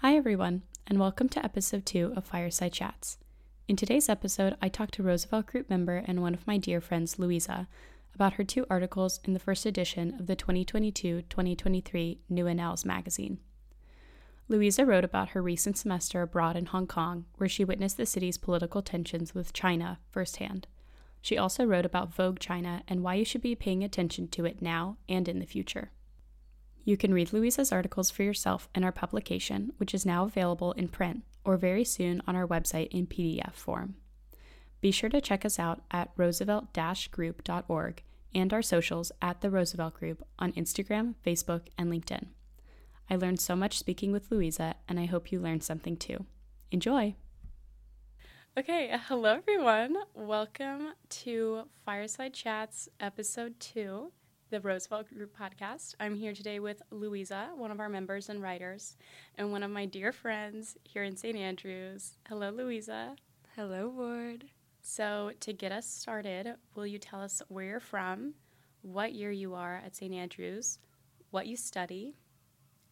Hi, everyone, and welcome to episode two of Fireside Chats. In today's episode, I talked to Roosevelt Group member and one of my dear friends, Louisa, about her two articles in the first edition of the 2022 2023 New Annales magazine. Louisa wrote about her recent semester abroad in Hong Kong, where she witnessed the city's political tensions with China firsthand. She also wrote about Vogue China and why you should be paying attention to it now and in the future. You can read Louisa's articles for yourself in our publication, which is now available in print or very soon on our website in PDF form. Be sure to check us out at roosevelt group.org and our socials at the Roosevelt Group on Instagram, Facebook, and LinkedIn. I learned so much speaking with Louisa, and I hope you learned something too. Enjoy! Okay, hello everyone. Welcome to Fireside Chats, episode two the Roosevelt Group podcast. I'm here today with Louisa, one of our members and writers, and one of my dear friends here in St. Andrews. Hello, Louisa. Hello, Ward. So, to get us started, will you tell us where you're from, what year you are at St. Andrews, what you study,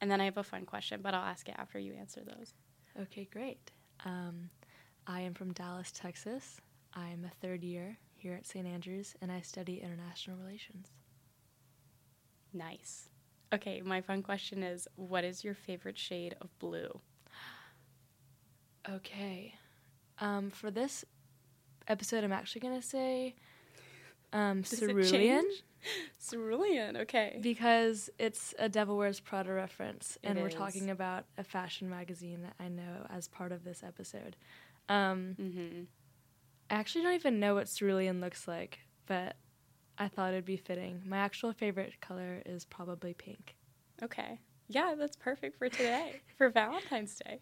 and then I have a fun question, but I'll ask it after you answer those. Okay, great. Um, I am from Dallas, Texas. I am a third year here at St. Andrews, and I study international relations. Nice. Okay, my fun question is what is your favorite shade of blue? Okay. Um, for this episode, I'm actually going to say um, cerulean. cerulean, okay. Because it's a Devil Wears Prada reference, and it we're is. talking about a fashion magazine that I know as part of this episode. Um, mm-hmm. I actually don't even know what cerulean looks like, but I thought it'd be fitting. My actual favorite color is probably pink. Okay. Yeah, that's perfect for today, for Valentine's Day.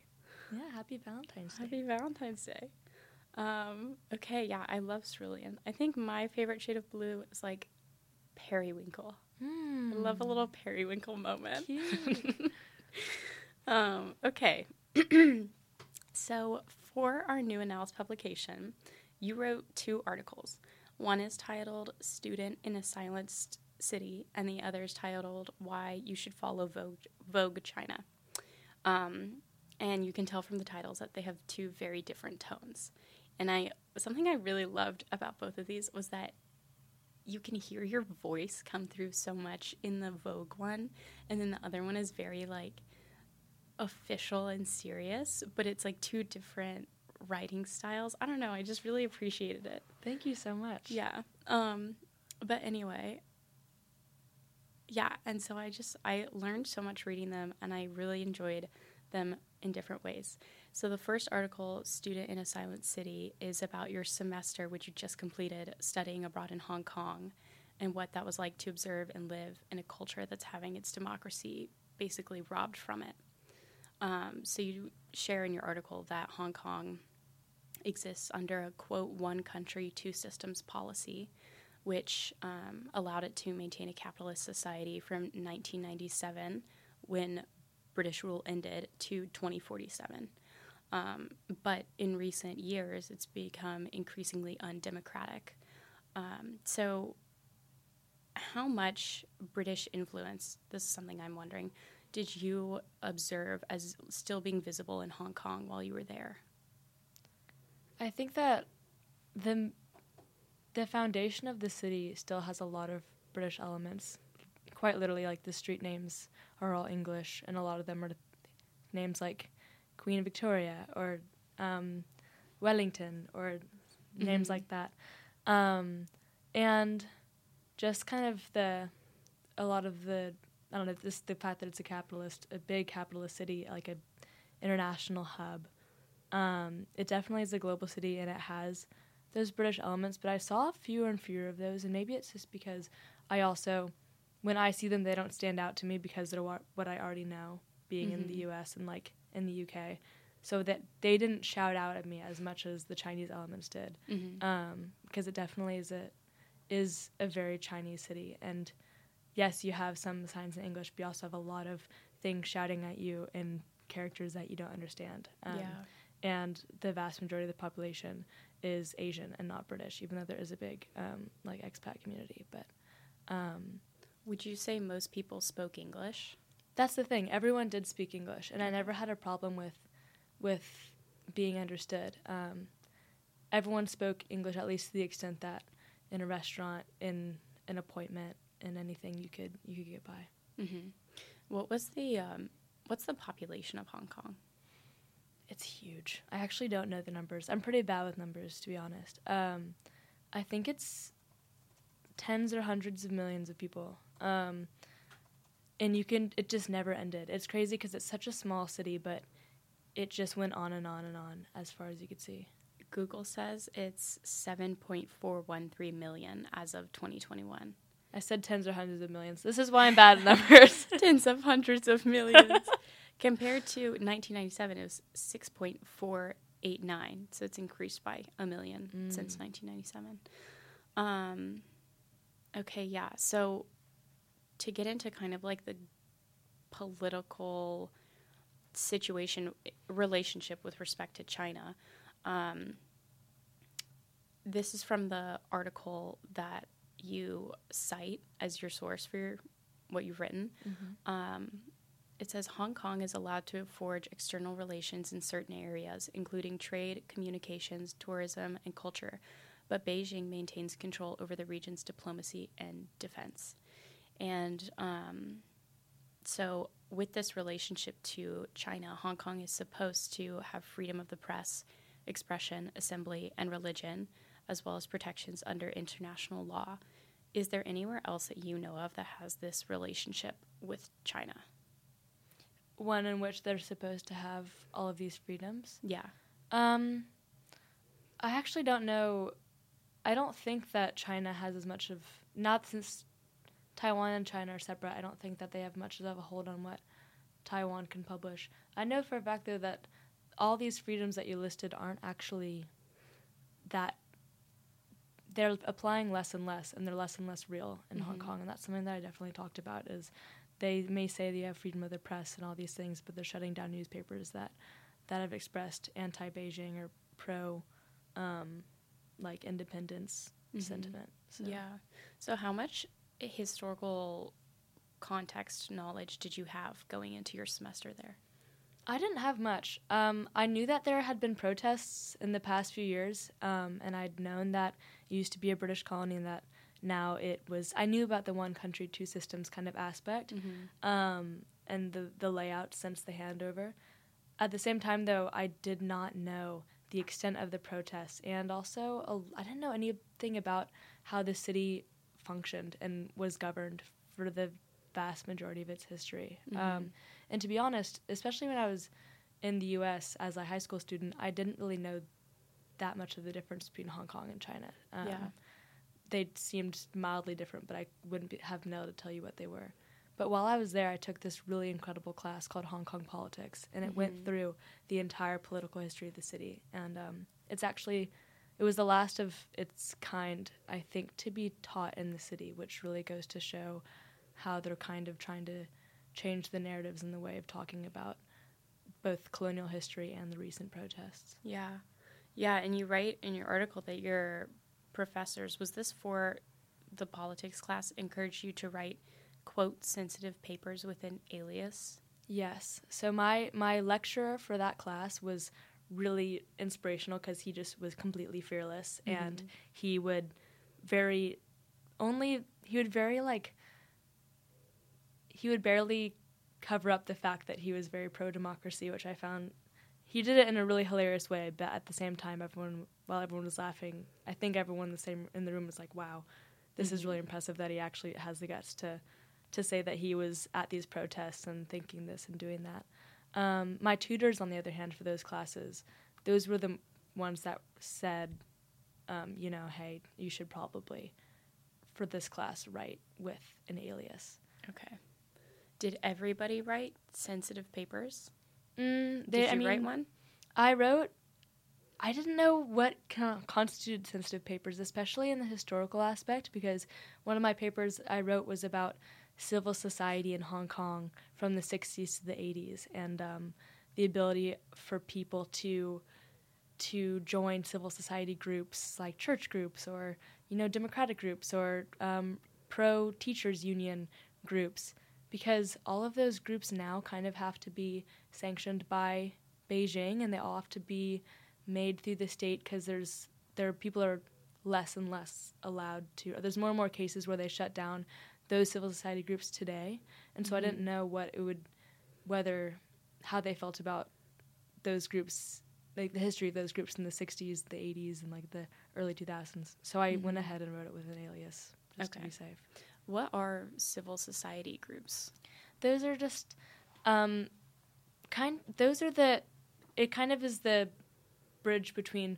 Yeah, happy Valentine's Day. Happy Valentine's Day. Um, okay, yeah, I love cerulean. I think my favorite shade of blue is like periwinkle. Mm. I love a little periwinkle moment. um, okay. so for our new Annales publication, you wrote two articles. One is titled Student in a Silenced City, and the other is titled Why You Should Follow Vogue, Vogue China. Um, and you can tell from the titles that they have two very different tones. And I something I really loved about both of these was that you can hear your voice come through so much in the Vogue one, and then the other one is very like official and serious, but it's like two different writing styles. I don't know. I just really appreciated it. Thank you so much. Yeah. Um, but anyway, yeah. And so I just I learned so much reading them, and I really enjoyed them in different ways. So the first article, "Student in a Silent City," is about your semester, which you just completed, studying abroad in Hong Kong, and what that was like to observe and live in a culture that's having its democracy basically robbed from it. Um, so you share in your article that Hong Kong exists under a quote one country two systems policy which um, allowed it to maintain a capitalist society from 1997 when british rule ended to 2047 um, but in recent years it's become increasingly undemocratic. Um, so how much british influence this is something i'm wondering did you observe as still being visible in hong kong while you were there I think that the the foundation of the city still has a lot of British elements. Quite literally, like the street names are all English, and a lot of them are names like Queen Victoria or um, Wellington or mm-hmm. names like that. Um, and just kind of the a lot of the I don't know this the fact that it's a capitalist, a big capitalist city, like a international hub. Um, it definitely is a global city and it has those British elements, but I saw fewer and fewer of those, and maybe it's just because I also, when I see them, they don't stand out to me because they're what I already know, being mm-hmm. in the mm-hmm. U.S. and like in the UK, so that they didn't shout out at me as much as the Chinese elements did, mm-hmm. um, because it definitely is a is a very Chinese city, and yes, you have some signs in English, but you also have a lot of things shouting at you in characters that you don't understand. Um, yeah and the vast majority of the population is Asian and not British, even though there is a big um, like expat community. But um, would you say most people spoke English? That's the thing. Everyone did speak English, and I never had a problem with with being understood. Um, everyone spoke English at least to the extent that in a restaurant, in an appointment, in anything you could you could get by. Mm-hmm. What was the um, what's the population of Hong Kong? It's huge. I actually don't know the numbers. I'm pretty bad with numbers, to be honest. Um, I think it's tens or hundreds of millions of people. Um, and you can, it just never ended. It's crazy because it's such a small city, but it just went on and on and on as far as you could see. Google says it's 7.413 million as of 2021. I said tens or hundreds of millions. This is why I'm bad at numbers. Tens of hundreds of millions. Compared to 1997, it was 6.489. So it's increased by a million Mm. since 1997. Um, okay, yeah. So to get into kind of like the political situation, relationship with respect to China, um, this is from the article that you cite as your source for your, what you've written. Um, it says Hong Kong is allowed to forge external relations in certain areas, including trade, communications, tourism, and culture, but Beijing maintains control over the region's diplomacy and defense. And um, so, with this relationship to China, Hong Kong is supposed to have freedom of the press, expression, assembly, and religion, as well as protections under international law. Is there anywhere else that you know of that has this relationship with China? One in which they're supposed to have all of these freedoms. Yeah. Um, I actually don't know. I don't think that China has as much of not since Taiwan and China are separate. I don't think that they have much of a hold on what Taiwan can publish. I know for a fact though that all these freedoms that you listed aren't actually that they're applying less and less and they're less and less real in Hong Mhm. Kong and that's something that I definitely talked about is they may say they have freedom of the press and all these things but they're shutting down newspapers that that have expressed anti-Beijing or pro um, like independence Mhm. sentiment. So. Yeah. So, how much historical context knowledge did you have going into your semester there? I didn't have much. Um, I knew that there had been protests in the past few years, um, and I'd known that it used to be a British colony and that now it was. I knew about the one country, two systems kind of aspect Mm-hmm. um, and the, the layout since the handover. At the same time, though, I did not know the extent of the protests, and also I didn't know anything about how the city functioned and was governed for the vast majority of its history. Mhm. Um, and to be honest, especially when I was in the U.S. as a high school student, I didn't really know that much of the difference between Hong Kong and China. Um, Yeah. They seemed mildly different, but I wouldn't be, have been able to tell you what they were. But while I was there, I took this really incredible class called Hong Kong Politics, and it Mhm. went through the entire political history of the city. And um, it's actually, it was the last of its kind, I think, to be taught in the city, which really goes to show how they're kind of trying to change the narratives in the way of talking about both colonial history and the recent protests. Yeah. Yeah. And you write in your article that your professors, was this for the politics class, encouraged you to write, quote, sensitive papers with an alias? Yes. So my my lecturer for that class was really inspirational because he just was completely fearless and Mhm. he would very only he would very like he would barely cover up the fact that he was very pro democracy, which I found he did it in a really hilarious way. But at the same time, everyone while everyone was laughing, I think everyone in the same in the room was like, "Wow, this is Mhm. really impressive that he actually has the guts to to say that he was at these protests and thinking this and doing that." Um, my tutors, on the other hand, for those classes, those were the ones that said, um, you know, hey, you should probably, for this class, write with an alias. Okay. Did everybody write sensitive papers? Mm, Did you write one? I wrote. I didn't know what con- constituted sensitive papers, especially in the historical aspect, because one of my papers I wrote was about civil society in Hong Kong from the 60s to the 80s, and um, the ability for people to to join civil society groups like church groups or you know democratic groups or um, pro teachers union groups because all of those groups now kind of have to be sanctioned by Beijing and they all have to be made through the state because there's there people are less and less allowed to there's more and more cases where they shut down those civil society groups today and so Mm-hmm. I didn't know what it would whether how they felt about those groups like the history of those groups in the 60s the 80s and like the early 2000s so I went ahead and wrote it with an alias just Mm-hmm. Okay. to be safe What are civil society groups? those are just um, kind those are the it kind of is the bridge between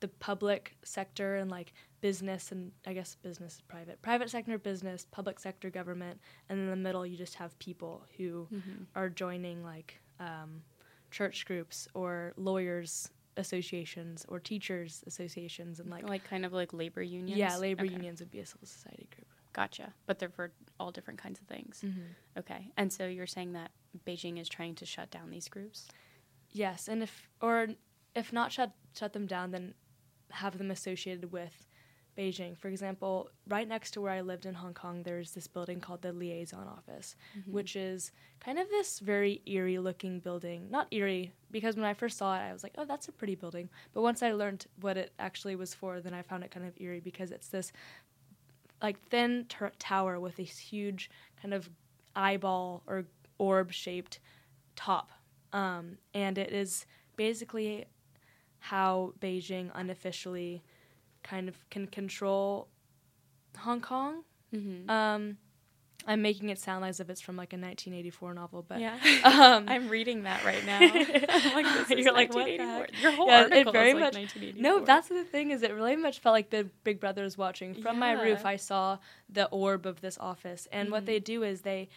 the public sector and like business and I guess business is private private sector business public sector government and in the middle you just have people who are joining like um, church groups or lawyers associations or teachers associations and like Like kind of like labor unions? yeah labor Okay. unions would be a civil society group Gotcha. But they're for all different kinds of things. Mm-hmm. Okay. And so you're saying that Beijing is trying to shut down these groups? Yes, and if or if not shut shut them down, then have them associated with Beijing. For example, right next to where I lived in Hong Kong, there's this building called the Liaison Office, mm-hmm. which is kind of this very eerie looking building. Not eerie because when I first saw it, I was like, "Oh, that's a pretty building." But once I learned what it actually was for, then I found it kind of eerie because it's this like thin ter- tower with this huge kind of eyeball or orb shaped top. Um, and it is basically how Beijing unofficially kind of can control Hong Kong. Mm-hmm. Um, I'm making it sound as if it's from like a 1984 novel, but yeah. um, I'm reading that right now. Like, this You're like, what 1984. heck? Your whole Yeah, it article very is like much- 1984. No, that's the thing is it really much felt like the Big Brother is watching. From my roof, I saw the orb of this office, and what Mhm. they do is they,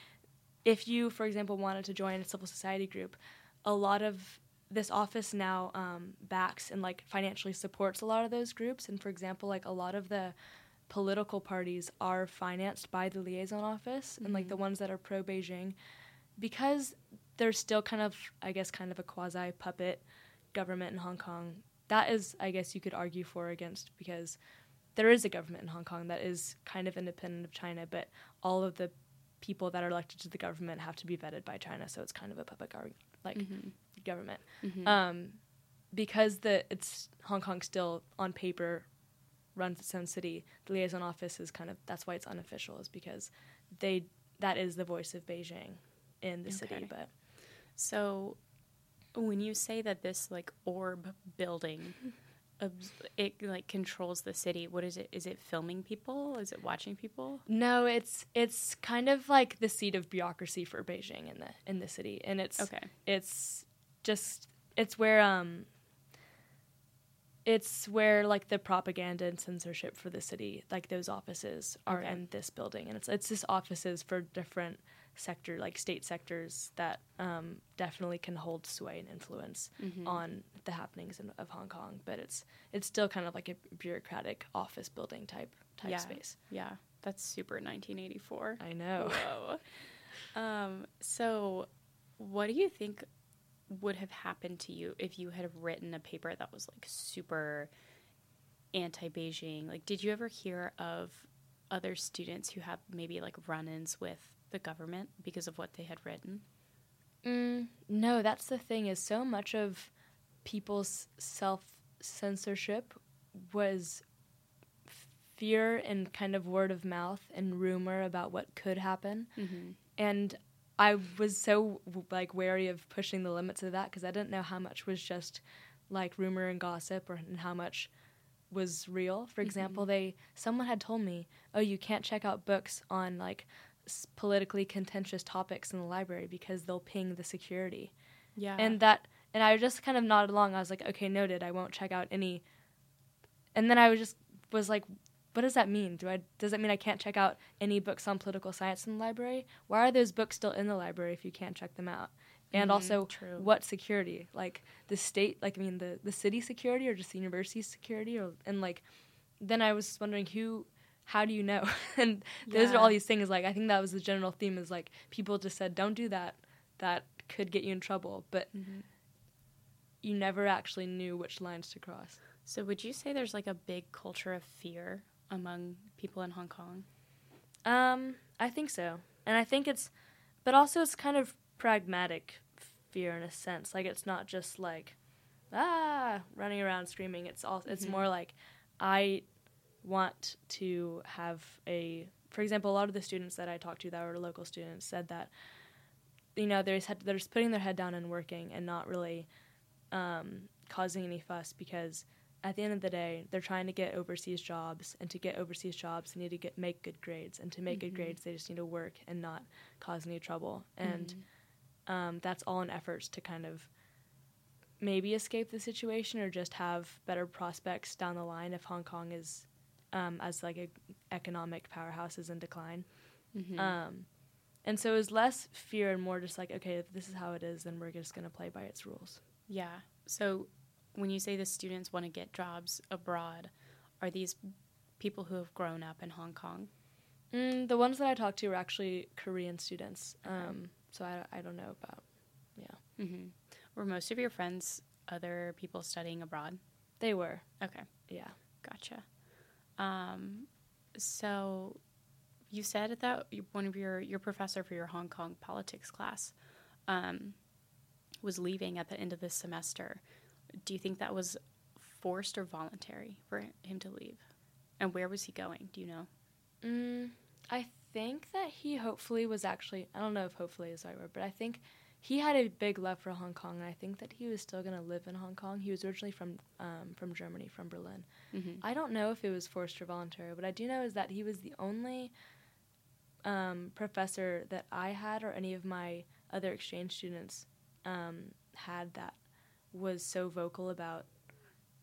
if you, for example, wanted to join a civil society group, a lot of this office now um, backs and like financially supports a lot of those groups. And for example, like a lot of the political parties are financed by the liaison office, and like the ones that are pro Beijing, because they're still kind of, I guess, kind of a quasi puppet government in Hong Kong. That is, I guess, you could argue for or against because there is a government in Hong Kong that is kind of independent of China, but all of the people that are elected to the government have to be vetted by China, so it's kind of a puppet gar- like Mm-hmm. government. Mhm. Um, because the it's Hong Kong still on paper runs its own city. The liaison office is kind of that's why it's unofficial is because they that is the voice of Beijing in the city. But So, when you say that this like orb building, it like controls the city, what is it? Is it filming people? Is it watching people? no, it's it's kind of like the seat of bureaucracy for Beijing in the in the city, and it's Okay. it's just it's where um it's where like the propaganda and censorship for the city like those offices are Okay. in this building and it's it's just offices for different sector like state sectors that um, definitely can hold sway and influence Mm-hmm. on the happenings in, of Hong Kong but it's it's still kind of like a bureaucratic office building type type Yeah. space Yeah, that's super 1984. I know Whoa. um, so, what do you think would have happened to you if you had written a paper that was like super anti Beijing? Like, did you ever hear of other students who had maybe like run ins with the government because of what they had written? Mm, no, that's the thing. Is so much of people's self censorship was fear and kind of word of mouth and rumor about what could happen, Mm-hmm. and I was so like wary of pushing the limits of that because I didn't know how much was just like rumor and gossip, or and how much was real. For mm-hmm. example, they someone had told me, "Oh, you can't check out books on like s- politically contentious topics in the library because they'll ping the security." Yeah. And that and I just kind of nodded along. I was like, "Okay, noted. I won't check out any." And then I was just was like, "What does that mean? Do I does that mean I can't check out any books on political science in the library? Why are those books still in the library if you can't check them out?" And Mhm, also, true. what security? Like the state, like I mean the the city security or just the university security or and like then I was wondering who how do you know? and those are all these things like I think that was the general theme is like people just said don't do that. That could get you in trouble, but Mhm. you never actually knew which lines to cross. So, would you say there's like a big culture of fear among people in Hong Kong? Um, I think so, and I think it's, but also it's kind of pragmatic fear in a sense. Like it's not just like ah running around screaming. It's all it's Mhm. more like I want to have a for example, a lot of the students that I talked to that were local students said that you know they're just, they're just putting their head down and working and not really um, causing any fuss because at the end of the day they're trying to get overseas jobs and to get overseas jobs they need to get make good grades and to make Mhm. good grades they just need to work and not cause any trouble and Mhm. um, that's all in efforts to kind of maybe escape the situation or just have better prospects down the line if Hong Kong is um, as like a economic powerhouse is in decline. Mhm. Um, and so it was less fear and more just like okay, if this is how it is, then we're just gonna play by its rules. yeah. So when you say the students want to get jobs abroad, are these people who have grown up in Hong Kong? Mm, the ones that I talked to were actually Korean students. Okay. Um, so I, I don't know about. hmm Were most of your friends other people studying abroad? They were, Okay, yeah. gotcha. Um, so you said that one of your your professor for your Hong Kong politics class um, was leaving at the end of this semester. Do you think that was forced or voluntary for him to leave? And where was he going? Do you know? Mm, I think that he hopefully was actually, I don't know if hopefully is the right word, but I think he had a big love for Hong Kong, and I think that he was still going to live in Hong Kong. He was originally from um, from Germany, from Berlin. Mm-hmm. I don't know if it was forced or voluntary. but I do know is that he was the only um, professor that I had or any of my other exchange students um, had that was so vocal about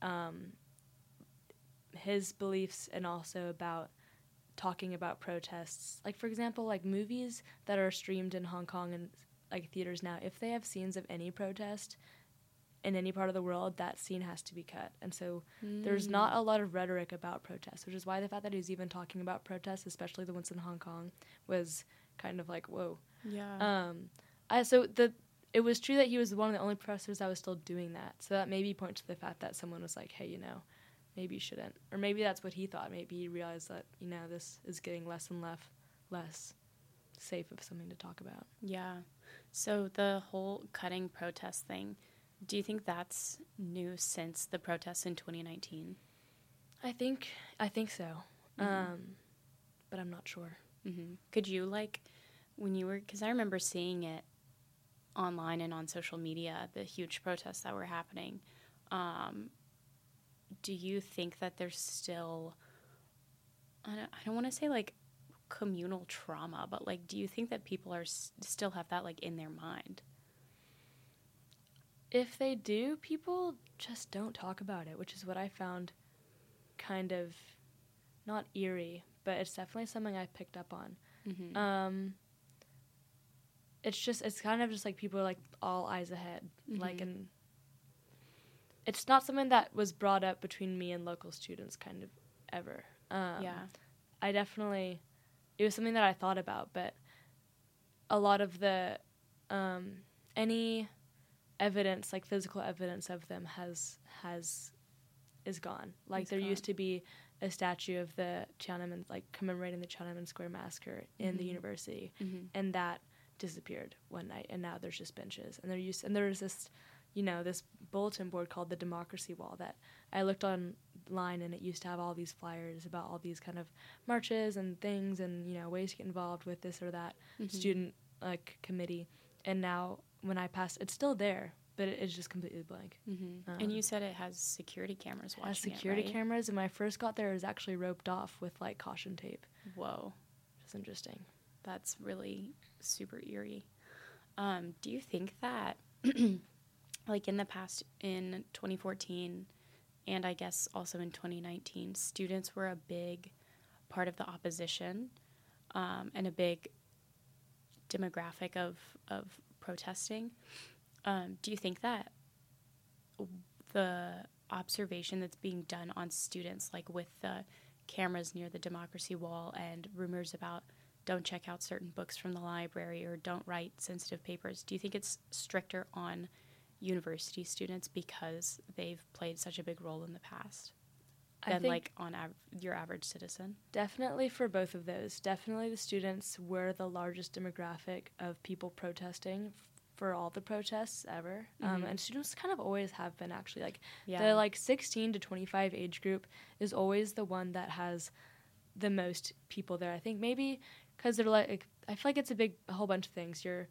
um, his beliefs and also about talking about protests. Like for example, like movies that are streamed in Hong Kong and like theaters now, if they have scenes of any protest in any part of the world, that scene has to be cut. And so there's not Mm. a lot of rhetoric about protests, which is why the fact that he's even talking about protests, especially the ones in Hong Kong, was kind of like whoa. Yeah. Um, I so the it was true that he was one of the only professors that was still doing that. So that maybe points to the fact that someone was like, hey, you know, maybe you shouldn't, or maybe that's what he thought. Maybe he realized that you know this is getting less and less less safe of something to talk about. Yeah. So the whole cutting protest thing, do you think that's new since the protests in 2019? I think I think so, Mhm. um, but I'm not sure. hmm Could you like when you were because I remember seeing it online and on social media, the huge protests that were happening. Um, do you think that there's still I don't, I don't want to say like communal trauma, but like do you think that people are s- still have that like in their mind? if they do, people just don't talk about it, which is what I found kind of not eerie, but it's definitely something I picked up on. Mm-hmm. Um, it's just it's kind of just like people are like all eyes ahead, like Mhm. and it's not something that was brought up between me and local students, kind of ever. Um, yeah. I definitely it was something that I thought about, but a lot of the um, any evidence, like physical evidence of them, has has is gone. Like Is there gone. used to be a statue of the Tiananmen, like commemorating the Tiananmen Square massacre in the Mhm. university, Mm-hmm. and that disappeared one night, and now there's just benches, and there used and there's this, you know, this bulletin board called the Democracy Wall that I looked online, and it used to have all these flyers about all these kind of marches and things, and you know ways to get involved with this or that Mm-hmm. student like committee, and now when I passed, it's still there, but it is just completely blank. Mm-hmm. Um, and you said it has security cameras watching has security it, right? cameras, and when I first got there, it was actually roped off with like caution tape. Whoa, It's interesting. that's really super eerie. Um, do you think that, like in the past, in 2014, and I guess also in 2019, students were a big part of the opposition um, and a big demographic of of protesting. Um, do you think that the observation that's being done on students, like with the cameras near the democracy wall and rumors about don't check out certain books from the library or don't write sensitive papers, do you think it's stricter on university students because they've played such a big role in the past? Than like on av- your average citizen. Definitely for both of those. Definitely the students were the largest demographic of people protesting f- for all the protests ever. Um, Mhm. and students kind of always have been actually like Yeah. the like 16 to 25 age group is always the one that has the most people there. I think maybe because they're like I feel like it's a big a whole bunch of things. You're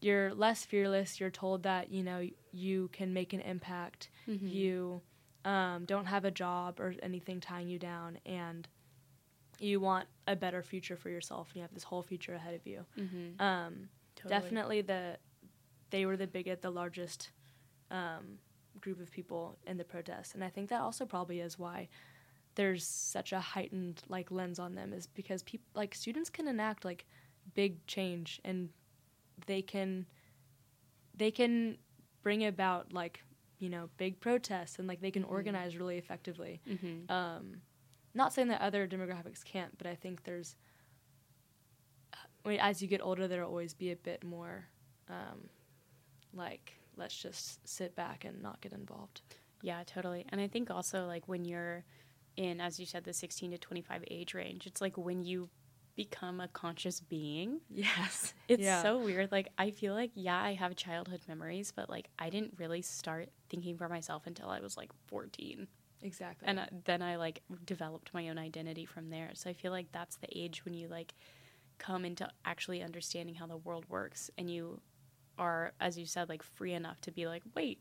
you're less fearless. You're told that you know you can make an impact. Mhm. You um, don't have a job or anything tying you down, and you want a better future for yourself. And you have this whole future ahead of you. Mhm. Um, Totally. Definitely the they were the biggest, the largest um, group of people in the protest, and I think that also probably is why there's such a heightened like lens on them is because people like students can enact like big change and they can they can bring about like you know big protests and like they can Mhm. organize really effectively Mhm. um, not saying that other demographics can't, but I think there's. I mean, as you get older, there'll always be a bit more, um, like let's just sit back and not get involved. Yeah, totally. And I think also like when you're in, as you said, the 16 to 25 age range, it's like when you become a conscious being. Yes, It's so weird. Like I feel like yeah, I have childhood memories, but like I didn't really start thinking for myself until I was like 14. exactly. And uh, then I like developed my own identity from there. So I feel like that's the age when you like come into actually understanding how the world works and you are as you said like free enough to be like, "Wait,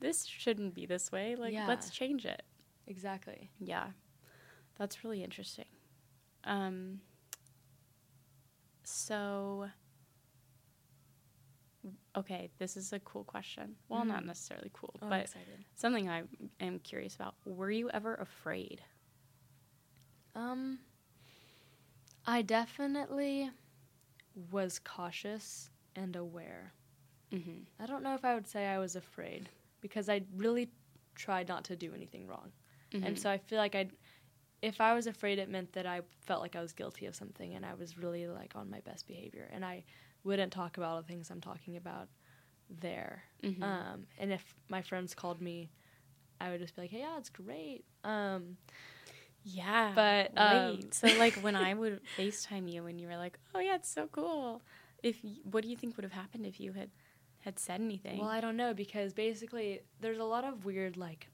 this shouldn't be this way. Like Yeah. let's change it." Exactly. Yeah. That's really interesting. Um so okay, this is a cool question. Well, not Mhm. necessarily cool, Oh, but something I am curious about. Were you ever afraid? Um, I definitely was cautious and aware. Mhm. I don't know if I would say I was afraid because I really tried not to do anything wrong. Mm-hmm. And so I feel like I, if I was afraid, it meant that I felt like I was guilty of something, and I was really like on my best behavior, and I wouldn't talk about all the things I'm talking about there. Mhm. Um, and if my friends called me, I would just be like, "Hey, yeah, it's great." Um, Yeah. But, um, so like when I would FaceTime you and you were like, "Oh yeah, it's so cool." If y- what do you think would have happened if you had had said anything? well, I don't know because basically there's a lot of weird like,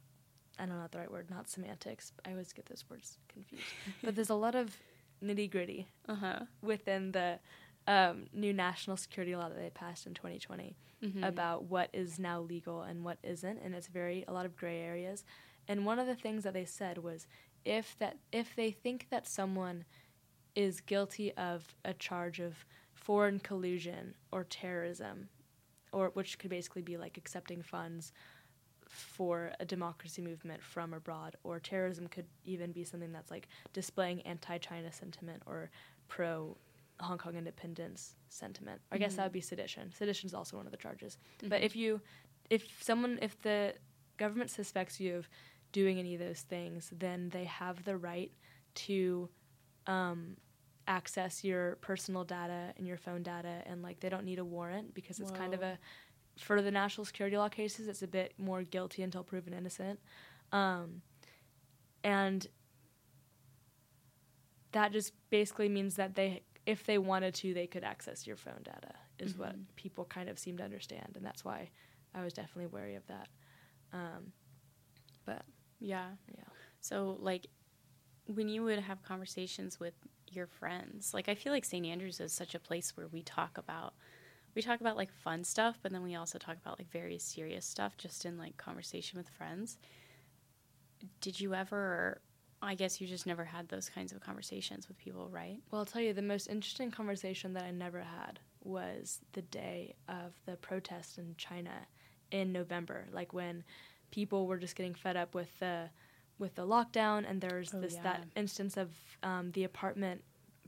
I don't know the right word, not semantics. I always get those words confused. but there's a lot of nitty gritty uh-huh. within the um, new national security law that they passed in 2020 Mhm. about what is now legal and what isn't, and it's very a lot of gray areas. And one of the things that they said was if that if they think that someone is guilty of a charge of foreign collusion or terrorism, or which could basically be like accepting funds for a democracy movement from abroad, or terrorism could even be something that's like displaying anti-China sentiment or pro Hong Kong independence sentiment. I guess that would be sedition. Sedition is also one of the charges. But Mhm. if you, if someone, if the government suspects you of doing any of those things, then they have the right to um, access your personal data and your phone data, and like they don't need a warrant because it's kind of a, for the national security law cases, it's a bit more guilty until proven innocent, um, and that just basically means that they if they wanted to they could access your phone data is what Mhm. people kind of seem to understand and that's why i was definitely wary of that um, but yeah. yeah So like when you would have conversations with your friends, like I feel like St. Andrews is such a place where we talk about we talk about like fun stuff, but then we also talk about like very serious stuff just in like conversation with friends. Did you ever I guess you just never had those kinds of conversations with people, right? well i'll tell you the most interesting conversation that i never had was the day of the protest in china in november like when people were just getting fed up with the with the lockdown and there's Oh, this yeah. that instance of um, the apartment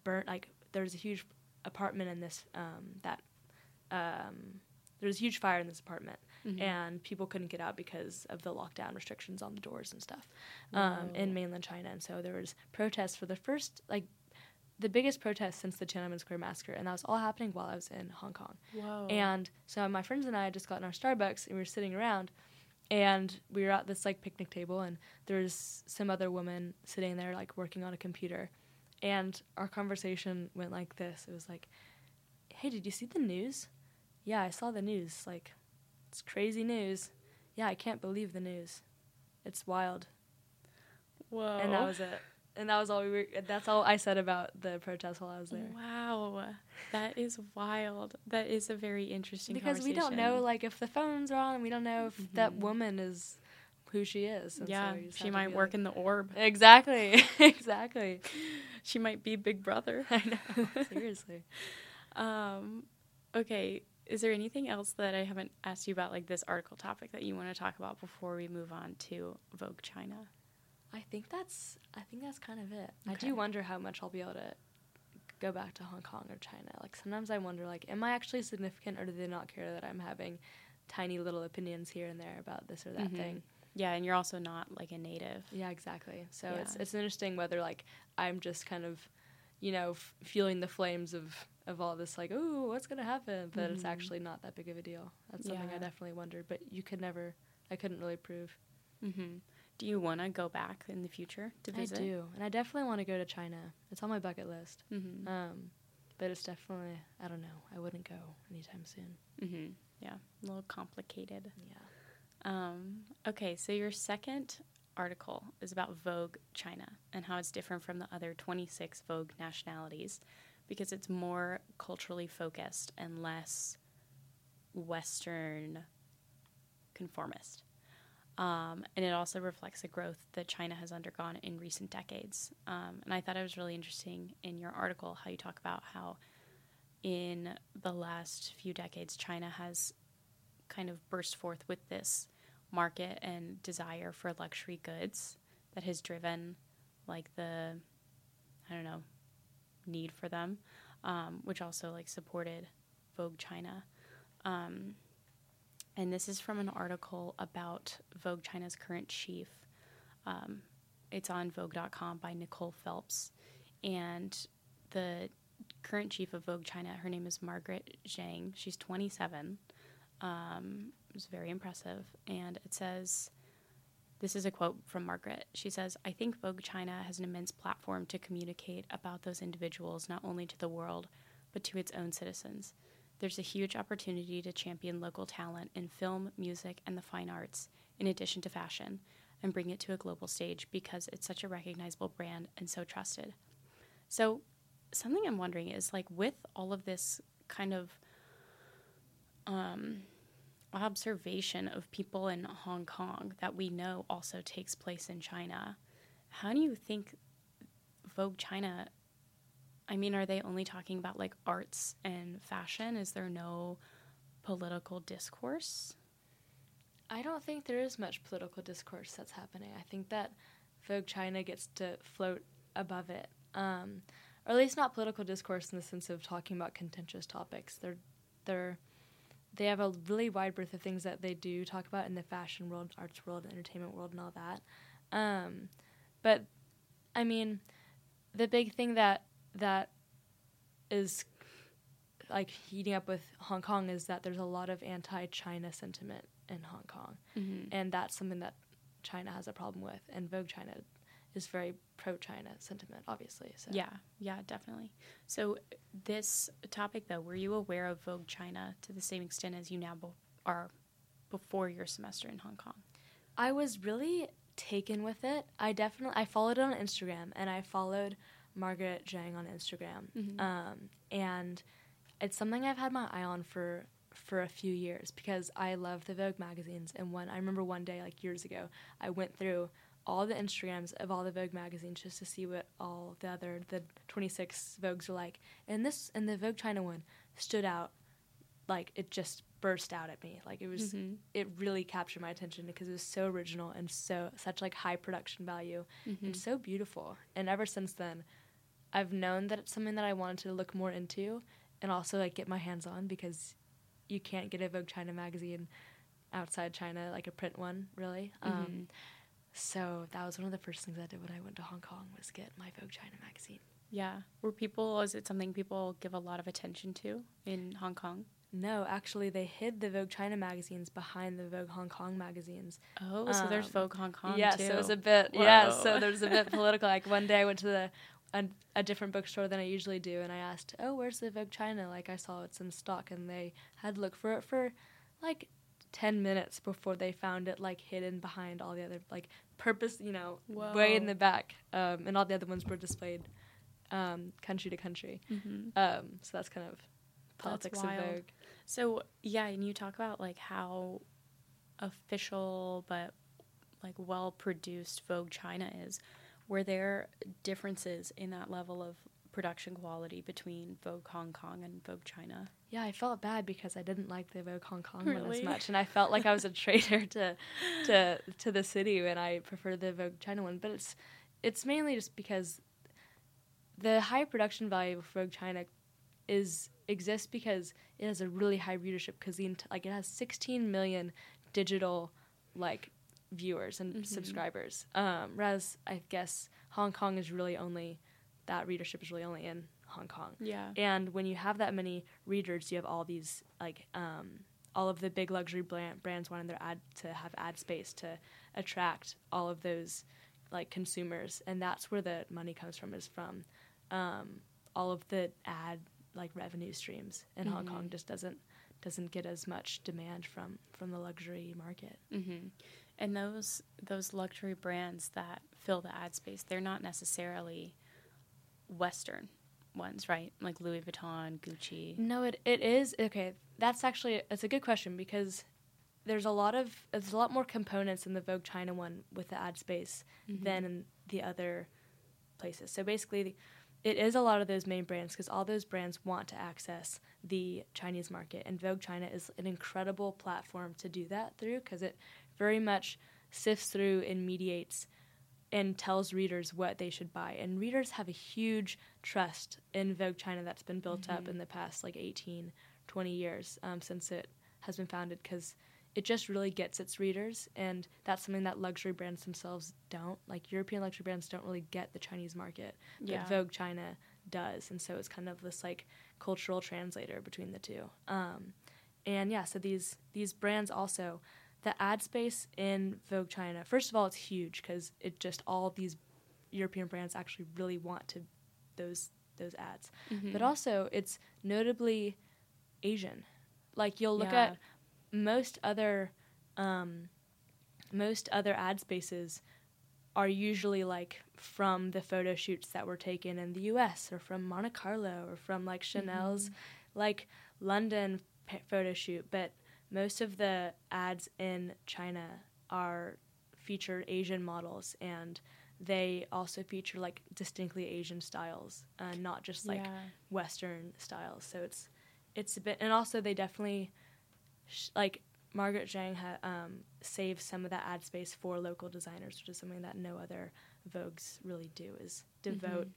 burnt like there's a huge apartment in this um, that um, there was a huge fire in this apartment Mhm. and people couldn't get out because of the lockdown restrictions on the doors and stuff um, in mainland China. And so there was protests for the first, like, the biggest protest since the Tiananmen Square massacre, and that was all happening while I was in Hong Kong. Whoa. And so my friends and I had just gotten our Starbucks, and we were sitting around, and we were at this like picnic table and there's some other woman sitting there like working on a computer and our conversation went like this it was like hey did you see the news yeah i saw the news like it's crazy news yeah i can't believe the news it's wild Whoa. and that was it and that was all we were that's all i said about the protest while i was there Wow. That is wild. That is a very interesting because we don't know like if the phones are on we don't know if that Mhm. woman is who she is and Yeah, just she might work like- in the orb. exactly exactly She might be Big Brother. i know seriously Um, okay. Is there anything else that I haven't asked you about, like this article topic, that you want to talk about before we move on to Vogue China? i think that's i think that's kind of it i do wonder how much i'll be able to go back to hong kong or china like sometimes i wonder like am i actually significant or do they not care that i'm having tiny little opinions here and there about this or that Mhm. thing Yeah, and you're also not like a native. Yeah, exactly. So it's it's interesting whether like I'm just kind of, you know, f- feeling the flames of of all this like, oh, what's gonna happen? But it's Mhm. actually not that big of a deal. That's something Yeah. I definitely wondered, but you could never, I couldn't really prove. hmm Do you want to go back in the future to visit? I do, and I definitely want to go to China. It's on my bucket list. Mm-hmm. Um, but it's definitely, I don't know, I wouldn't go anytime soon. mm-hmm. Yeah, a little complicated. Yeah. Um, okay, so your second article is about Vogue China and how it's different from the other 26 Vogue nationalities because it's more culturally focused and less Western conformist. Um, and it also reflects the growth that China has undergone in recent decades. Um, and I thought it was really interesting in your article how you talk about how in the last few decades, China has kind of burst forth with this market and desire for luxury goods that has driven like the I don't know need for them, um, which also like supported Vogue China. Um, and this is from an article about Vogue China's current chief. Um, it's on Vogue.com by Nicole Phelps, and the current chief of Vogue China, her name is Margaret Zhang. She's 27. Um, it was very impressive. And it says, this is a quote from Margaret. She says, I think Vogue China has an immense platform to communicate about those individuals, not only to the world, but to its own citizens. There's a huge opportunity to champion local talent in film, music, and the fine arts, in addition to fashion, and bring it to a global stage because it's such a recognizable brand and so trusted. So, something I'm wondering is like, with all of this kind of um, observation of people in Hong Kong that we know also takes place in China, how do you think Vogue China? I mean, are they only talking about like arts and fashion? Is there no political discourse? I don't think there is much political discourse that's happening. I think that Vogue China gets to float above it, um, or at least not political discourse in the sense of talking about contentious topics. They're they're they have a really wide berth of things that they do talk about in the fashion world, arts world, entertainment world, and all that. Um, but I mean, the big thing that that is like heating up with Hong Kong is that there's a lot of anti-China sentiment in Hong Kong, Mm-hmm. and that's something that China has a problem with, and Vogue China is very pro-China sentiment, obviously. So Yeah, yeah, definitely. So, this topic, though, were you aware of Vogue China to the same extent as you now bo- are before your semester in Hong Kong? I was really taken with it. I definitely I followed it on Instagram, and I followed Margaret Zhang on Instagram, Mhm. um, and it's something I've had my eye on for for a few years because I love the Vogue magazines. And when I remember one day, like years ago, I went through all the Instagrams of all the Vogue magazines just to see what all the other the 26 Vogues are like. And this and the Vogue China one stood out like it just burst out at me. Like it was Mhm. it really captured my attention because it was so original and so such like high production value Mhm. and so beautiful. And ever since then, I've known that it's something that I wanted to look more into and also like get my hands on because you can't get a Vogue China magazine outside China, like a print one, really. Um, Mhm. So that was one of the first things I did when I went to Hong Kong was get my Vogue China magazine. Yeah. Were people, is it something people give a lot of attention to in Hong Kong? No, actually, they hid the Vogue China magazines behind the Vogue Hong Kong magazines. Oh, so there's Um, Vogue Hong Kong yeah, too. so it was a bit. Yeah, Whoa. so there's a bit political. Like one day I went to the a, a different bookstore than I usually do, and I asked, "Oh, where's the Vogue China?" Like I saw it's in stock, and they had to look for it for like ten minutes before they found it like hidden behind all the other like purpose, you know, way in the back, um, and all the other ones were displayed um, country to country. Mhm. Um, so that's kind of politics of. Vogue. So yeah, and you talk about like how official but like well produced Vogue China is. Were there differences in that level of production quality between Vogue Hong Kong and Vogue China? Yeah, I felt bad because I didn't like the Vogue Hong Kong one as much, and I felt like I was a traitor to to to the city when I prefer the Vogue China one. But it's it's mainly just because the high production value of Vogue China is exists because it has a really high readership because the like it has 16 million digital like viewers and Mhm. subscribers. Um, whereas I guess Hong Kong is really only that readership is really only in Hong Kong. Yeah. And when you have that many readers, you have all these like um, all of the big luxury brand, brands wanting their ad to have ad space to attract all of those like consumers, and that's where the money comes from. Is from um, all of the ad like revenue streams, and Hong Kong Mhm. just doesn't doesn't get as much demand from from the luxury market. hmm And those those luxury brands that fill the ad space, they're not necessarily Western ones, right? Like Louis Vuitton, Gucci. No, it it is okay. That's actually it's a good question because there's a lot of there's a lot more components in the Vogue China one with the ad space Mhm. than in the other places. So basically, it is a lot of those main brands because all those brands want to access the Chinese market, and Vogue China is an incredible platform to do that through because it very much sifts through and mediates and tells readers what they should buy. And readers have a huge trust in Vogue China that's been built up Mhm. in the past like 18, 20 years um, since it has been founded because it just really gets its readers. And that's something that luxury brands themselves don't. Like European luxury brands don't really get the Chinese market, but Yeah. Vogue China does. And so it's kind of this like cultural translator between the two. Um, and yeah, so these these brands also the ad space in Vogue China. First of all, it's huge because it just all these European brands actually really want to those those ads. Mhm. But also, it's notably Asian. Like you'll look Yeah. at most other um, most other ad spaces are usually like from the photo shoots that were taken in the U.S. or from Monte Carlo or from like Chanel's like London p- photo shoot, but most of the ads in China are featured Asian models and they also feature like distinctly Asian styles, uh, not just like yeah. Western styles. So it's it's a bit, and also they definitely sh- like Margaret Zhang ha- um, saves some of that ad space for local designers, which is something that no other Vogues really do. Is devote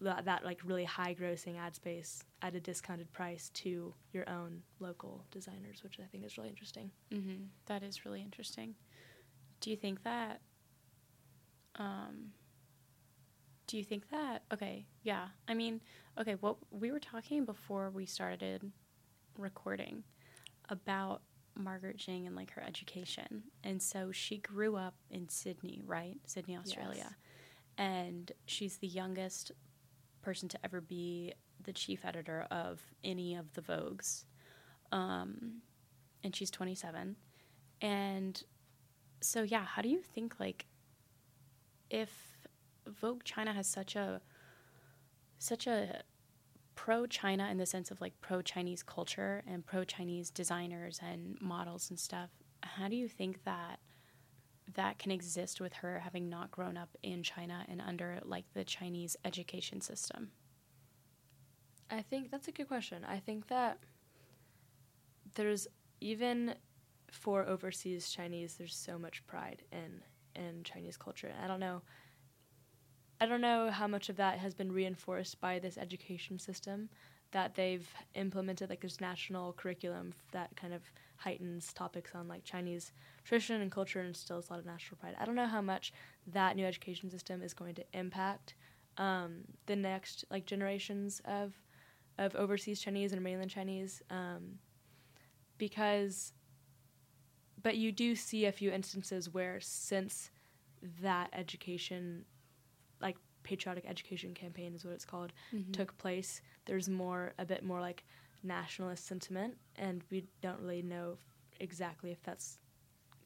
that, that like really high grossing ad space at a discounted price to your own local designers, which I think is really interesting. Mm-hmm. That is really interesting. Do you think that? Um, do you think that? Okay, yeah. I mean, okay. What we were talking before we started recording about Margaret Zhang and like her education, and so she grew up in Sydney, right? Sydney, Australia, Yes. and she's the youngest person to ever be the chief editor of any of the Vogues. Um, and she's 27. And so, yeah, how do you think, like, if Vogue China has such a, such a pro China in the sense of like pro Chinese culture and pro Chinese designers and models and stuff, how do you think that that can exist with her having not grown up in China and under like the Chinese education system? I think that's a good question. I think that there's even for overseas Chinese, there's so much pride in in Chinese culture. I don't know. I don't know how much of that has been reinforced by this education system that they've implemented. Like there's national curriculum that kind of heightens topics on like Chinese tradition and culture and instills a lot of national pride. I don't know how much that new education system is going to impact um, the next like generations of of overseas Chinese and mainland Chinese. Um, because but you do see a few instances where since that education like patriotic education campaign is what it's called Mhm. took place there's more a bit more like nationalist sentiment and we don't really know exactly if that's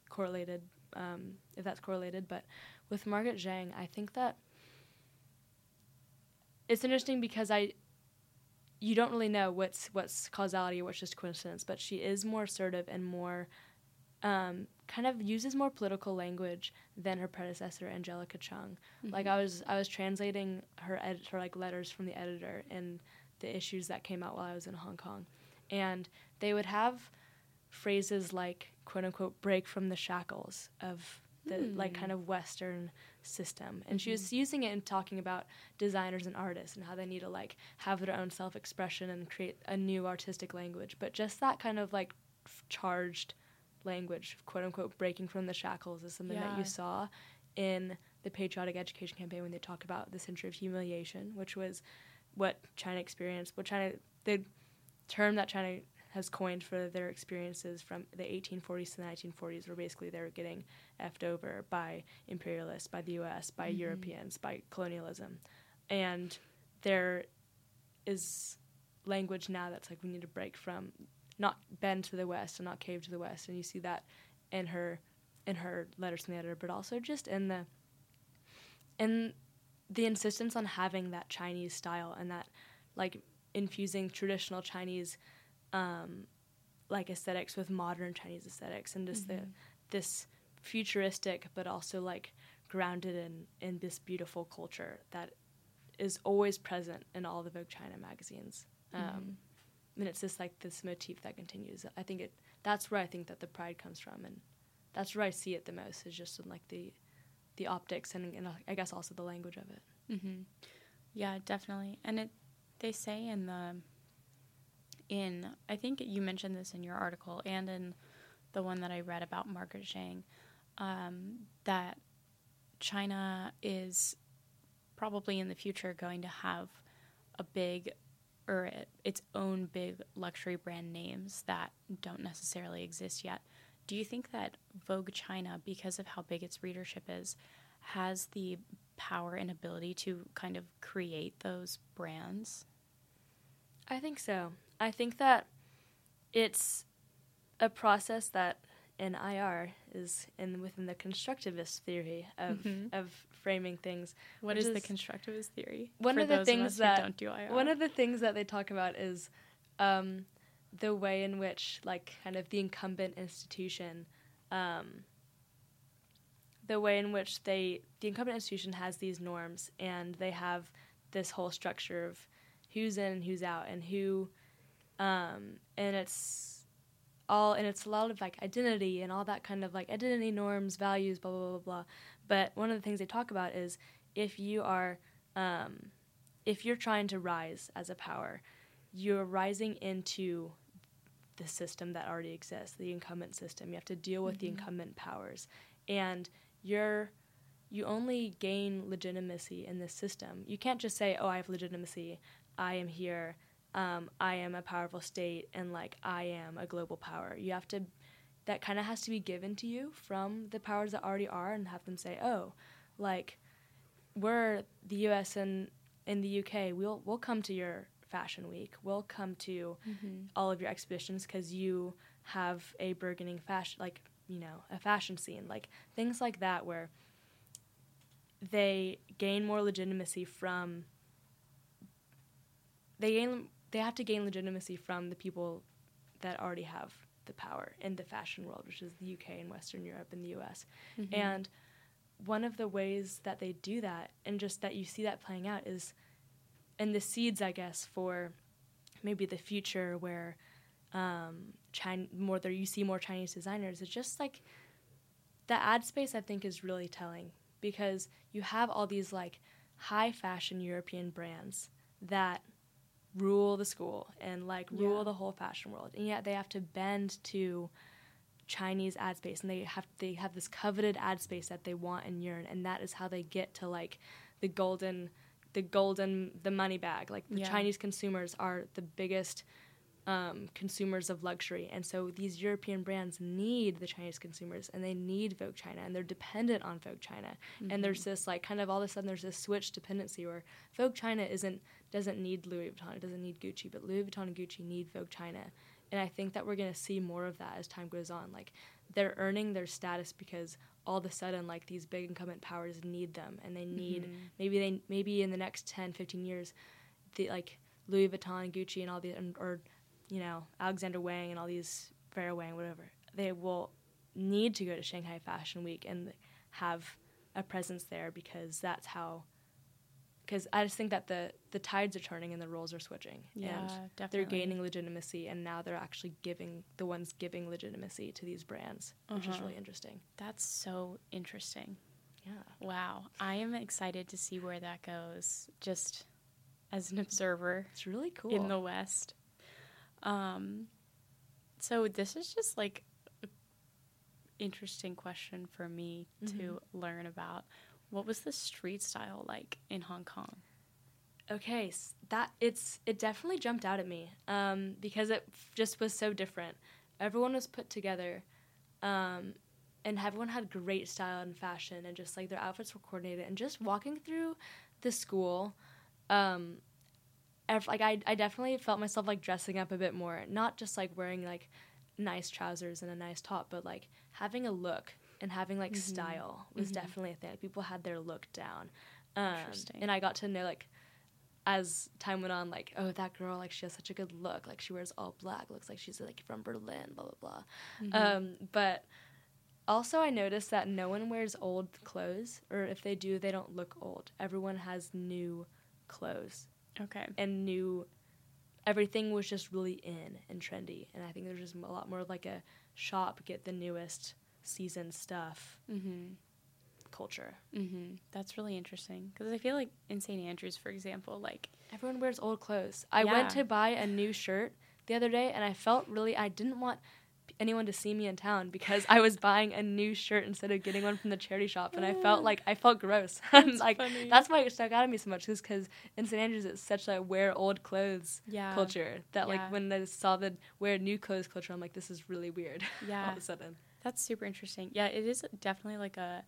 correlated um, if that's correlated but with margaret zhang i think that it's interesting because i you don't really know what's what's causality or what's just coincidence but she is more assertive and more um, kind of uses more political language than her predecessor Angelica Cheung. Like Mhm. I was I was translating her her like letters from the editor in the issues that came out while I was in Hong Kong, and they would have phrases like quote unquote break from the shackles of the like Hmm. kind of Western system, and she was using it and talking about designers and artists and how they need to like have their own self expression and create a new artistic language. But just that kind of like f- charged language, quote unquote, breaking from the shackles is something that you saw in the patriotic education campaign when they talk about the century of humiliation, which was what China experienced, what China, the term that China has coined for their experiences from the 1840s to the 1940s, where basically they were getting effed over by imperialists, by the U.S., by Mhm. Europeans, by colonialism, and there is language now that's like we need to break from not bend to the west and not cave to the west and you see that in her in her letters from the editor but also just in the in the insistence on having that chinese style and that like infusing traditional chinese um like aesthetics with modern chinese aesthetics and just the Mhm. this futuristic but also like grounded in in this beautiful culture that is always present in all the Vogue China magazines. Um, Mhm. And it's just like this motif that continues. I think it that's where I think that the pride comes from, and that's where I see it the most is just in like the the optics and, and I guess also the language of it. Mm-hmm. Yeah, definitely. And it they say in the in I think you mentioned this in your article and in the one that I read about Margaret Zhang um, that China is probably in the future going to have a big or it, its own big luxury brand names that don't necessarily exist yet. Do you think that Vogue China, because of how big its readership is, has the power and ability to kind of create those brands? I think so. I think that it's a process that in IR is in within the constructivist theory of Mhm. of framing things. What is, is the constructivist theory? One of the things us that- don't do IR? One of the things that they talk about is um, the way in which, like, kind of the incumbent institution, um, the way in which they, the incumbent institution has these norms and they have this whole structure of who's in and who's out and who, um, and it's all, and it's a lot of like identity and all that kind of like identity norms, values, blah, blah, blah, blah, blah. But one of the things they talk about is if you are, um, if you're trying to rise as a power, you're rising into the system that already exists, the incumbent system. You have to deal with the Mhm. incumbent powers, and you're you only gain legitimacy in this system. You can't just say, "Oh, I have legitimacy. I am here. Um, I am a powerful state, and like I am a global power." You have to. That kind of has to be given to you from the powers that already are, and have them say, "Oh, like we're the U.S. and in the UK, we'll we'll come to your fashion week. We'll come to Mhm. all of your exhibitions because you have a burgeoning fashion, like you know, a fashion scene, like things like that, where they gain more legitimacy from. They gain. They have to gain legitimacy from the people that already have the power in the fashion world, which is the UK and Western Europe and the US. Mhm. And one of the ways that they do that, and just that you see that playing out, is in the seeds, I guess, for maybe the future where um, China more there you see more Chinese designers. It's just like the ad space. I think is really telling because you have all these like high fashion European brands that rule the school and like rule Yeah. the whole fashion world, and yet they have to bend to Chinese ad space, and they have they have this coveted ad space that they want and yearn, and that is how they get to like the golden, the golden, the money bag. Like the Yeah. Chinese consumers are the biggest um, consumers of luxury. And so these European brands need the Chinese consumers and they need Vogue China and they're dependent on Vogue China. Mm-hmm. And there's this like kind of all of a sudden there's this switch dependency where Vogue China isn't doesn't need Louis Vuitton, it doesn't need Gucci, but Louis Vuitton and Gucci need Vogue China. And I think that we're gonna see more of that as time goes on. Like they're earning their status because all of a sudden like these big incumbent powers need them and they need mm-hmm. maybe they maybe in the next 10 15 years the like Louis Vuitton, Gucci, and all the or you know Alexander Wang and all these Vera Wang, whatever, they will need to go to Shanghai Fashion Week and have a presence there because that's how. Because I just think that the the tides are turning and the roles are switching, yeah, and definitely. they're gaining legitimacy, and now they're actually giving the ones giving legitimacy to these brands, uh-huh. which is uh-huh. really interesting. That's so interesting. Yeah. Wow, I am excited to see where that goes. Just as an observer. It's really cool in the West. Um, so this is just like an interesting question for me mm-hmm. to learn about. What was the street style like in Hong Kong? Okay, that it's it definitely jumped out at me um, because it just was so different. Everyone was put together, um, and everyone had great style and fashion, and just like their outfits were coordinated. And just walking through the school, um, like I, I definitely felt myself like dressing up a bit more, not just like wearing like nice trousers and a nice top, but like having a look and having like mm-hmm. style was mm-hmm. definitely a thing. Like, people had their look down, um, and I got to know like as time went on, like oh that girl like she has such a good look, like she wears all black, looks like she's like from Berlin, blah blah blah. Mm-hmm. Um, but also, I noticed that no one wears old clothes, or if they do, they don't look old. Everyone has new clothes. Okay. And new everything was just really in and trendy. And I think there's just a lot more like a shop, get the newest season stuff mm-hmm. culture. Mm-hmm. That's really interesting. Because I feel like in St. Andrews, for example, like. Everyone wears old clothes. I yeah. went to buy a new shirt the other day and I felt really, I didn't want anyone to see me in town because I was buying a new shirt instead of getting one from the charity shop, and I felt like I felt gross. That's like funny. that's why it stuck out at me so much, is because in St Andrews it's such a wear old clothes yeah. culture that yeah. like when I saw the wear new clothes culture, I'm like, this is really weird. Yeah, all of a sudden. That's super interesting. Yeah, it is definitely like a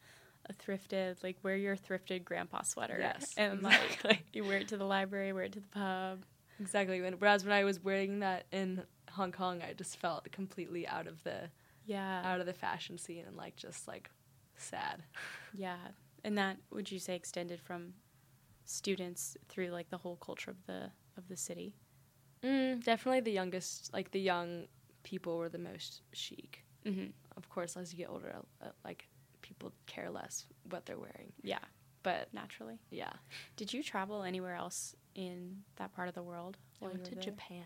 a thrifted, like wear your thrifted grandpa sweater. Yes, and exactly. like you wear it to the library, wear it to the pub. Exactly. Whereas when I was wearing that in Hong Kong, I just felt completely out of the yeah out of the fashion scene and like just like sad yeah and that would you say extended from students through like the whole culture of the of the city mm, definitely the youngest like the young people were the most chic mm-hmm. Of course as you get older uh, like people care less what they're wearing yeah but naturally yeah did you travel anywhere else in that part of the world i went to there? japan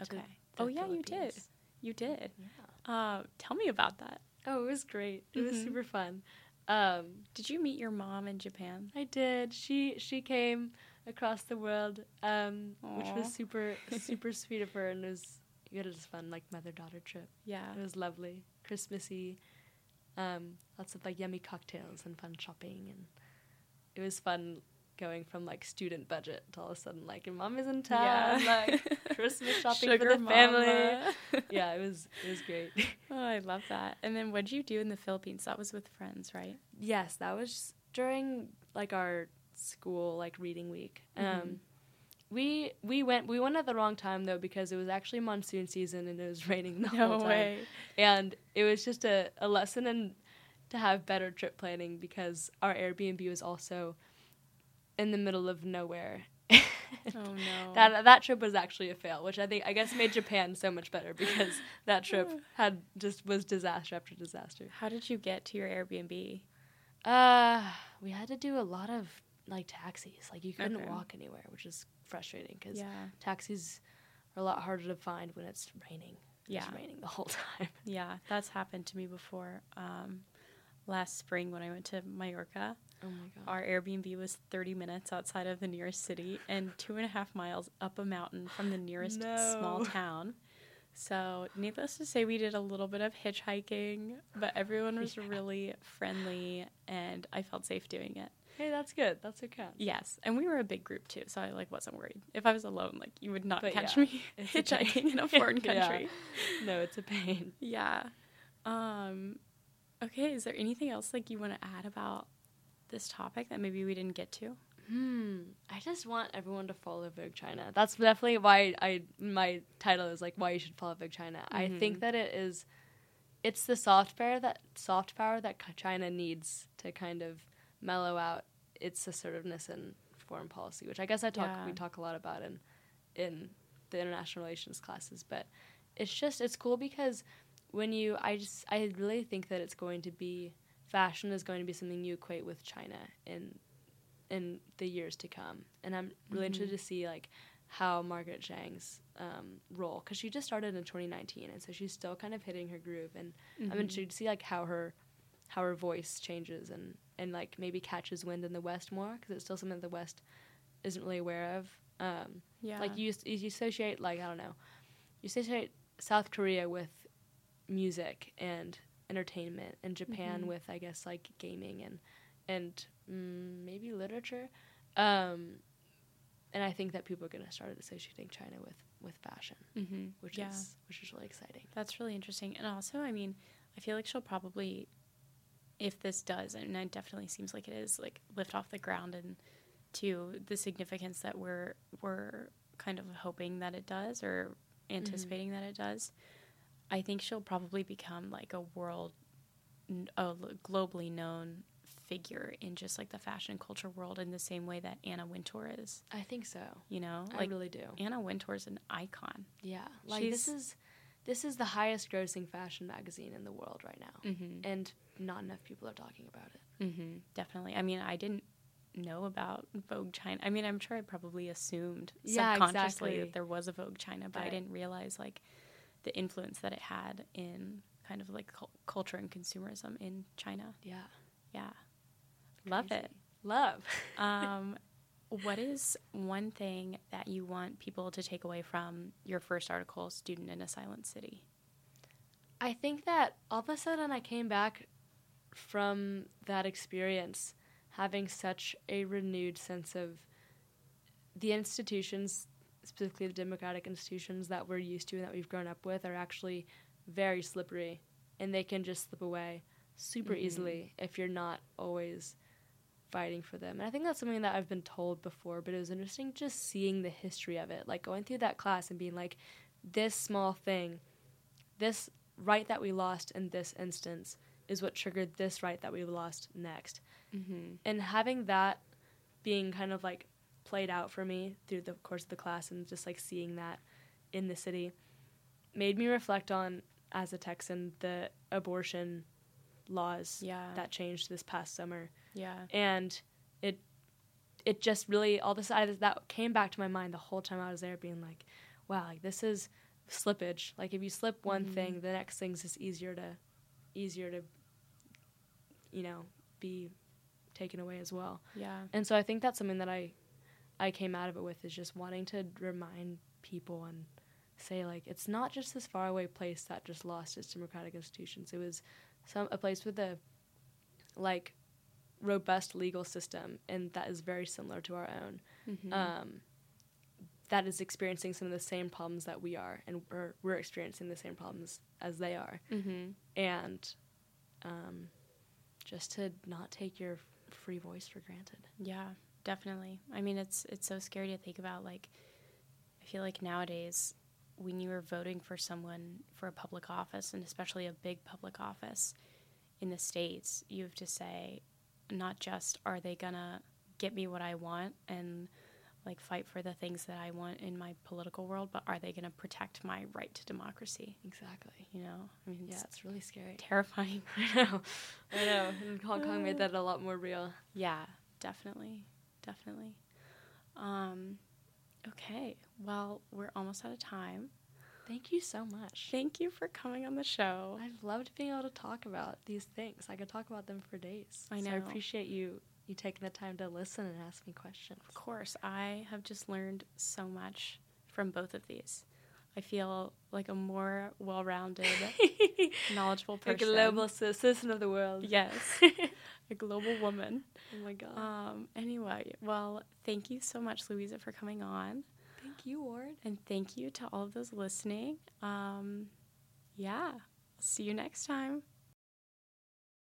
okay oh yeah you did you did yeah uh, tell me about that. Oh, it was great. It mm-hmm. was super fun. Um, did you meet your mom in Japan? I did. She she came across the world, um, which was super super sweet of her, and it was it was fun, like mother daughter trip. Yeah, it was lovely, Christmassy. Um, lots of like yummy cocktails and fun shopping, and it was fun going from like student budget to all of a sudden like your mom is in town, yeah. like Christmas shopping Sugar for the mama. family. yeah, it was it was great. oh, I love that. And then what did you do in the Philippines? That was with friends, right? Yes, that was during like our school like reading week. Mm-hmm. Um, we we went we went at the wrong time though because it was actually monsoon season and it was raining the no whole time. Way. And it was just a, a lesson in to have better trip planning because our Airbnb was also in the middle of nowhere. oh no. That that trip was actually a fail, which I think I guess made Japan so much better because that trip had just was disaster after disaster. How did you get to your Airbnb? Uh, we had to do a lot of like taxis. Like you couldn't okay. walk anywhere, which is frustrating because yeah. taxis are a lot harder to find when it's raining. Yeah, it's raining the whole time. Yeah, that's happened to me before. Um, last spring when I went to Mallorca. Oh my god. Our Airbnb was 30 minutes outside of the nearest city and two and a half miles up a mountain from the nearest no. small town. So, needless to say, we did a little bit of hitchhiking, but everyone was yeah. really friendly and I felt safe doing it. Hey, that's good. That's what counts. Yes, and we were a big group too, so I like wasn't worried. If I was alone, like you would not But catch yeah, me hitchhiking in a foreign Yeah. country. No, it's a pain. Yeah. Um okay, is there anything else like you want to add about this topic that maybe we didn't get to? Hmm. I just want everyone to follow Vogue China. That's definitely why I my title is like why you should follow Vogue China. I think that it is it's the soft power that soft power that China needs to kind of mellow out its assertiveness in foreign policy, which I guess I talk Yeah. we talk a lot about in in the international relations classes, but it's just it's cool because when you I just I really think that it's going to be fashion is going to be something you equate with China in in the years to come, and I'm really Mhm. interested to see like how Margaret Zhang's um, role because she just started in 2019, and so she's still kind of hitting her groove, and I'm Mhm. interested to see like how her how her voice changes and and like maybe catches wind in the West more because it's still something that the West isn't really aware of. Um, Yeah. like you, you associate like I don't know, you associate South Korea with music and entertainment, and Japan Mhm. with I guess like gaming and and mm, maybe literature. Um, and I think that people are gonna start associating China with with fashion, Mhm. which yeah. is which is really exciting. That's really interesting. And also, I mean, I feel like she'll probably, if this does, and it definitely seems like it is, like lift off the ground and to the significance that we're we're kind of hoping that it does or mm-hmm. anticipating that it does. I think she'll probably become like a world, a globally known figure in just like the fashion culture world in the same way that Anna Wintour is. I think so. You know, I really do. Anna Wintour is an icon. Yeah, like this is this is the highest grossing fashion magazine in the world right now, Mm-hmm. and not enough people are talking about it. Mm-hmm, definitely. I mean, I didn't know about Vogue China. I mean, I'm sure I probably assumed Yeah, subconsciously exactly. that there was a Vogue China, but I didn't realize like the influence that it had in kind of like cul- culture and consumerism in China. Yeah, Yeah, love it. Love. Um, what is one thing that you want people to take away from your first article, "Student in a Silent City"? I think that all of a sudden I came back from that experience having such a renewed sense of the institutions, specifically the democratic institutions that we're used to and that we've grown up with, are actually very slippery and they can just slip away super Mhm. easily if you're not always fighting for them. And I think that's something that I've been told before, but it was interesting just seeing the history of it, like going through that class and being like, this small thing, this right that we lost in this instance is what triggered this right that we lost next. Mm-hmm. And having that being kind of like played out for me through the course of the class and just like seeing that in the city made me reflect on as a Texan the abortion laws Yeah. that changed this past summer yeah. and it it just really all this I, that came back to my mind the whole time I was there being like wow like this is slippage like if you slip one Mhm. thing the next thing's just easier to easier to you know be taken away as well Yeah. and so I think that's something that I I came out of it with is just wanting to remind people and say like it's not just this faraway place that just lost its democratic institutions. It was some a place with a like robust legal system and that is very similar to our own. Mm-hmm. Um, that is experiencing some of the same problems that we are and we're, we're experiencing the same problems as they are mm-hmm. and um, just to not take your free voice for granted. Yeah, definitely. I mean, it's it's so scary to think about. Like, I feel like nowadays, when you are voting for someone for a public office, and especially a big public office in the states, you have to say, not just are they gonna get me what I want and like fight for the things that I want in my political world, but are they gonna protect my right to democracy? Exactly. You know, I mean, Yeah, it's it's really scary. terrifying. I know. I know. And Hong Kong made that a lot more real. Yeah, definitely. Definitely. Um, okay. Well, we're almost out of time. Thank you so much. Thank you for coming on the show. I've loved being able to talk about these things. I could talk about them for days. I So I appreciate you you taking the time to listen and ask me questions. Of course, I have just learned so much from both of these. I feel like a more well-rounded, knowledgeable person. A global citizen of the world. Yes. a global woman. Oh my god. Um, anyway, well, thank you so much, Louisa, for coming on. Thank you, Ward. And thank you to all of those listening. Um, yeah, see you next time.